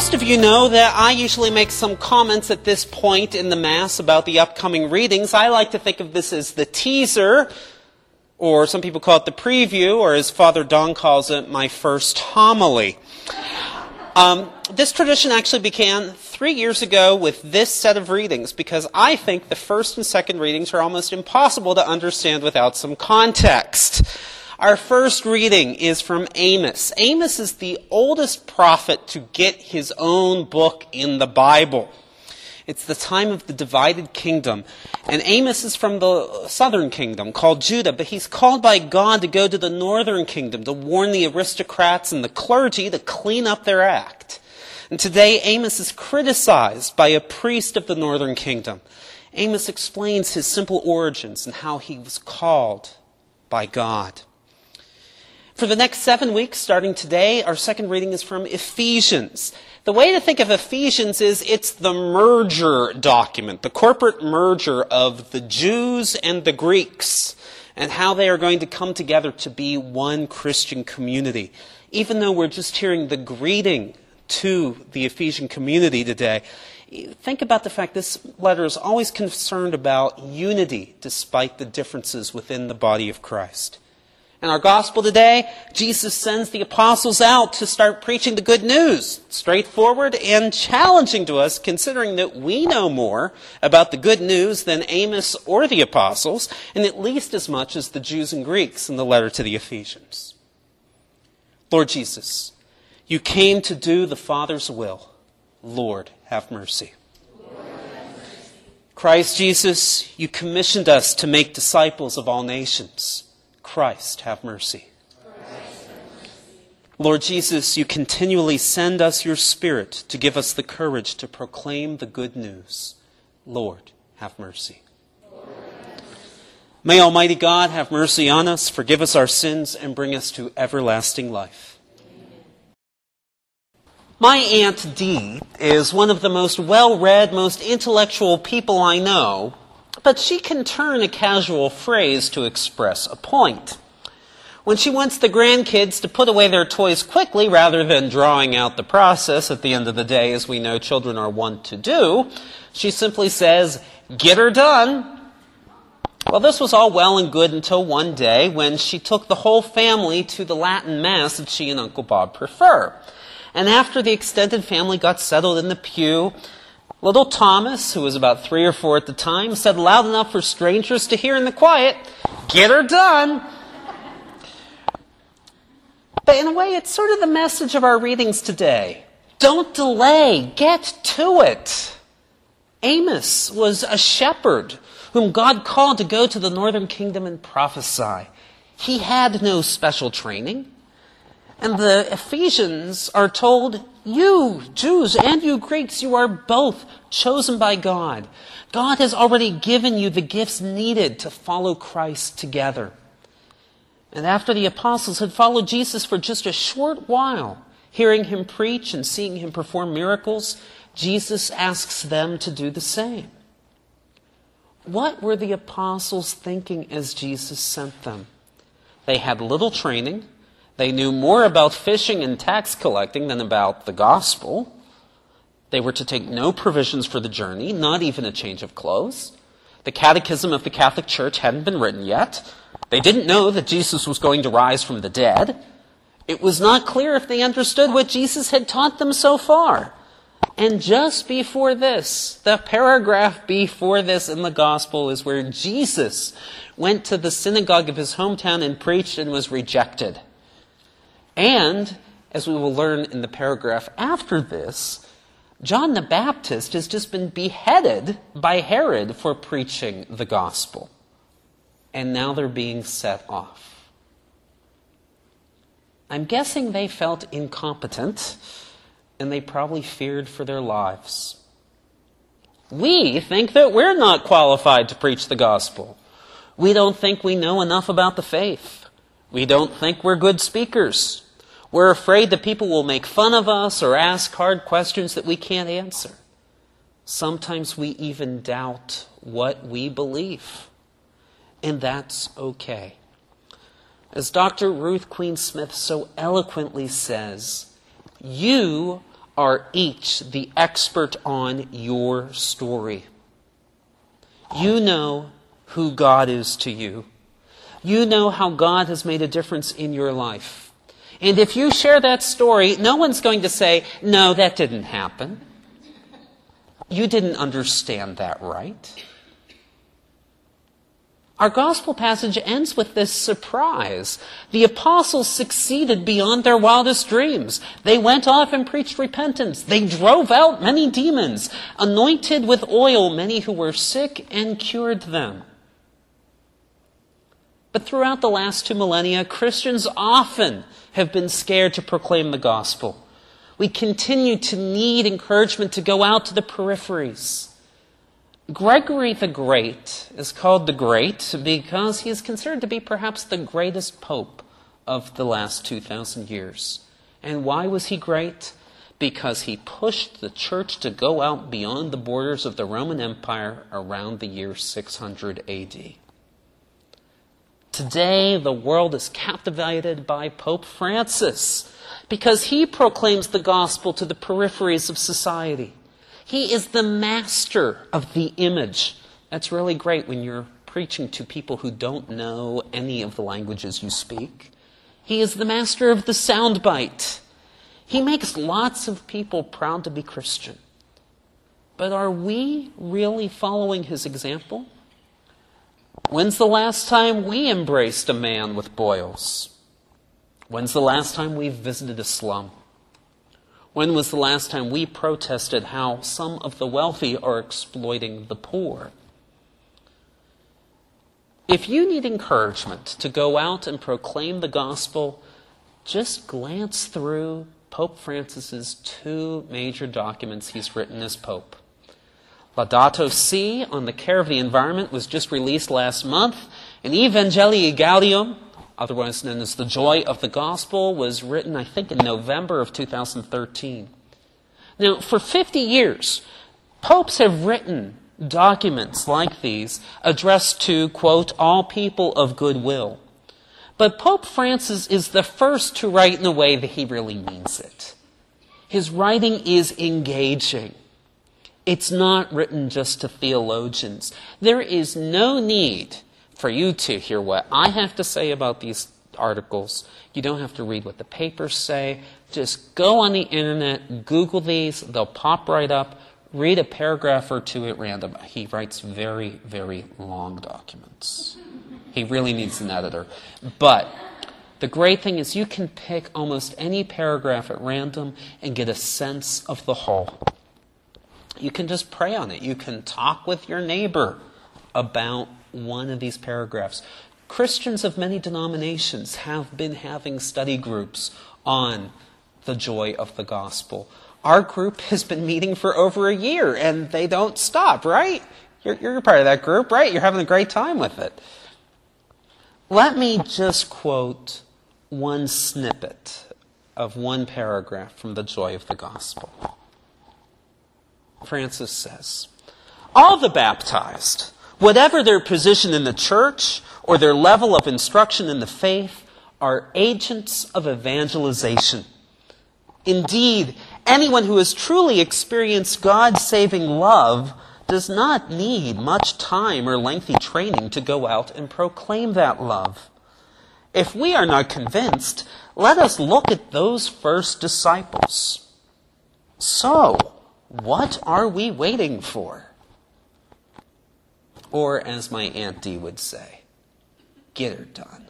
Most of you know that I usually make some comments at this point in the Mass about the upcoming readings. I like to think of this as the teaser, or some people call it the preview, or as Father Don calls it, my first homily. Um, this tradition actually began three years ago with this set of readings because I think the first and second readings are almost impossible to understand without some context. Our first reading is from Amos. Amos is the oldest prophet to get his own book in the Bible. It's the time of the divided kingdom. And Amos is from the southern kingdom called Judah, but he's called by God to go to the northern kingdom to warn the aristocrats and the clergy to clean up their act. And today Amos is criticized by a priest of the northern kingdom. Amos explains his simple origins and how he was called by God. For the next seven weeks, starting today, our second reading is from Ephesians. The way to think of Ephesians is it's the merger document, the corporate merger of the Jews and the Greeks, and how they are going to come together to be one Christian community. Even though we're just hearing the greeting to the Ephesian community today, think about the fact this letter is always concerned about unity despite the differences within the body of Christ. In our gospel today, Jesus sends the apostles out to start preaching the good news. Straightforward and challenging to us, considering that we know more about the good news than Amos or the apostles, and at least as much as the Jews and Greeks in the letter to the Ephesians. Lord Jesus, you came to do the Father's will. Lord, have mercy. Christ Jesus, you commissioned us to make disciples of all nations. Christ, have mercy. Lord Jesus, you continually send us your Spirit to give us the courage to proclaim the good news. Lord, have mercy. May Almighty God have mercy on us, forgive us our sins, and bring us to everlasting life. My Aunt Dee is one of the most well read, most intellectual people I know, but she can turn a casual phrase to express a point. When she wants the grandkids to put away their toys quickly rather than drawing out the process at the end of the day, as we know children are wont to do, she simply says, Get her done. Well, this was all well and good until one day when she took the whole family to the Latin Mass that she and Uncle Bob prefer. And after the extended family got settled in the pew, Little Thomas, who was about three or four at the time, said loud enough for strangers to hear in the quiet, Get her done! But in a way, it's sort of the message of our readings today. Don't delay, get to it. Amos was a shepherd whom God called to go to the northern kingdom and prophesy. He had no special training. And the Ephesians are told, you Jews and you Greeks, you are both chosen by God. God has already given you the gifts needed to follow Christ together. And after the apostles had followed Jesus for just a short while, hearing him preach and seeing him perform miracles, Jesus asks them to do the same. What were the apostles thinking as Jesus sent them? They had little training. They knew more about fishing and tax collecting than about the gospel. They were to take no provisions for the journey, not even a change of clothes. The catechism of the Catholic Church hadn't been written yet. They didn't know that Jesus was going to rise from the dead. It was not clear if they understood what Jesus had taught them so far. And just before this, the paragraph before this in the gospel is where Jesus went to the synagogue of his hometown and preached and was rejected. And, as we will learn in the paragraph after this, John the Baptist has just been beheaded by Herod for preaching the gospel. And now they're being set off. I'm guessing they felt incompetent and they probably feared for their lives. We think that we're not qualified to preach the gospel. We don't think we know enough about the faith. We don't think we're good speakers. We're afraid that people will make fun of us or ask hard questions that we can't answer. Sometimes we even doubt what we believe. And that's okay. As Dr. Ruth Queen Smith so eloquently says, you are each the expert on your story. You know who God is to you. You know how God has made a difference in your life. And if you share that story, no one's going to say, no, that didn't happen. You didn't understand that right. Our gospel passage ends with this surprise. The apostles succeeded beyond their wildest dreams. They went off and preached repentance. They drove out many demons, anointed with oil many who were sick, and cured them. But throughout the last two millennia, Christians often have been scared to proclaim the gospel. We continue to need encouragement to go out to the peripheries. Gregory the Great is called the Great because he is considered to be perhaps the greatest pope of the last 2,000 years. And why was he great? Because he pushed the church to go out beyond the borders of the Roman Empire around the year 600 AD. Today, the world is captivated by Pope Francis because he proclaims the gospel to the peripheries of society. He is the master of the image. That's really great when you're preaching to people who don't know any of the languages you speak. He is the master of the soundbite. He makes lots of people proud to be Christian. But are we really following his example? When's the last time we embraced a man with boils? When's the last time we visited a slum? When was the last time we protested how some of the wealthy are exploiting the poor? If you need encouragement to go out and proclaim the gospel, just glance through Pope Francis's two major documents he's written as Pope. Laudato Si on the care of the environment was just released last month, and Evangelii Gaudium, otherwise known as the Joy of the Gospel, was written, I think, in November of 2013. Now, for 50 years, popes have written documents like these addressed to, quote, all people of goodwill. But Pope Francis is the first to write in a way that he really means it. His writing is engaging. It's not written just to theologians. There is no need for you to hear what I have to say about these articles. You don't have to read what the papers say. Just go on the internet, Google these, they'll pop right up. Read a paragraph or two at random. He writes very, very long documents. He really needs an editor. But the great thing is you can pick almost any paragraph at random and get a sense of the whole. You can just pray on it. You can talk with your neighbor about one of these paragraphs. Christians of many denominations have been having study groups on the joy of the gospel. Our group has been meeting for over a year and they don't stop, right? You're, you're part of that group, right? You're having a great time with it. Let me just quote one snippet of one paragraph from the joy of the gospel. Francis says, All the baptized whatever their position in the church or their level of instruction in the faith, are agents of evangelization. Indeed, anyone who has truly experienced God's saving love does not need much time or lengthy training to go out and proclaim that love. If we are not convinced, let us look at those first disciples. So, what are we waiting for? Or, as my auntie would say, get her done.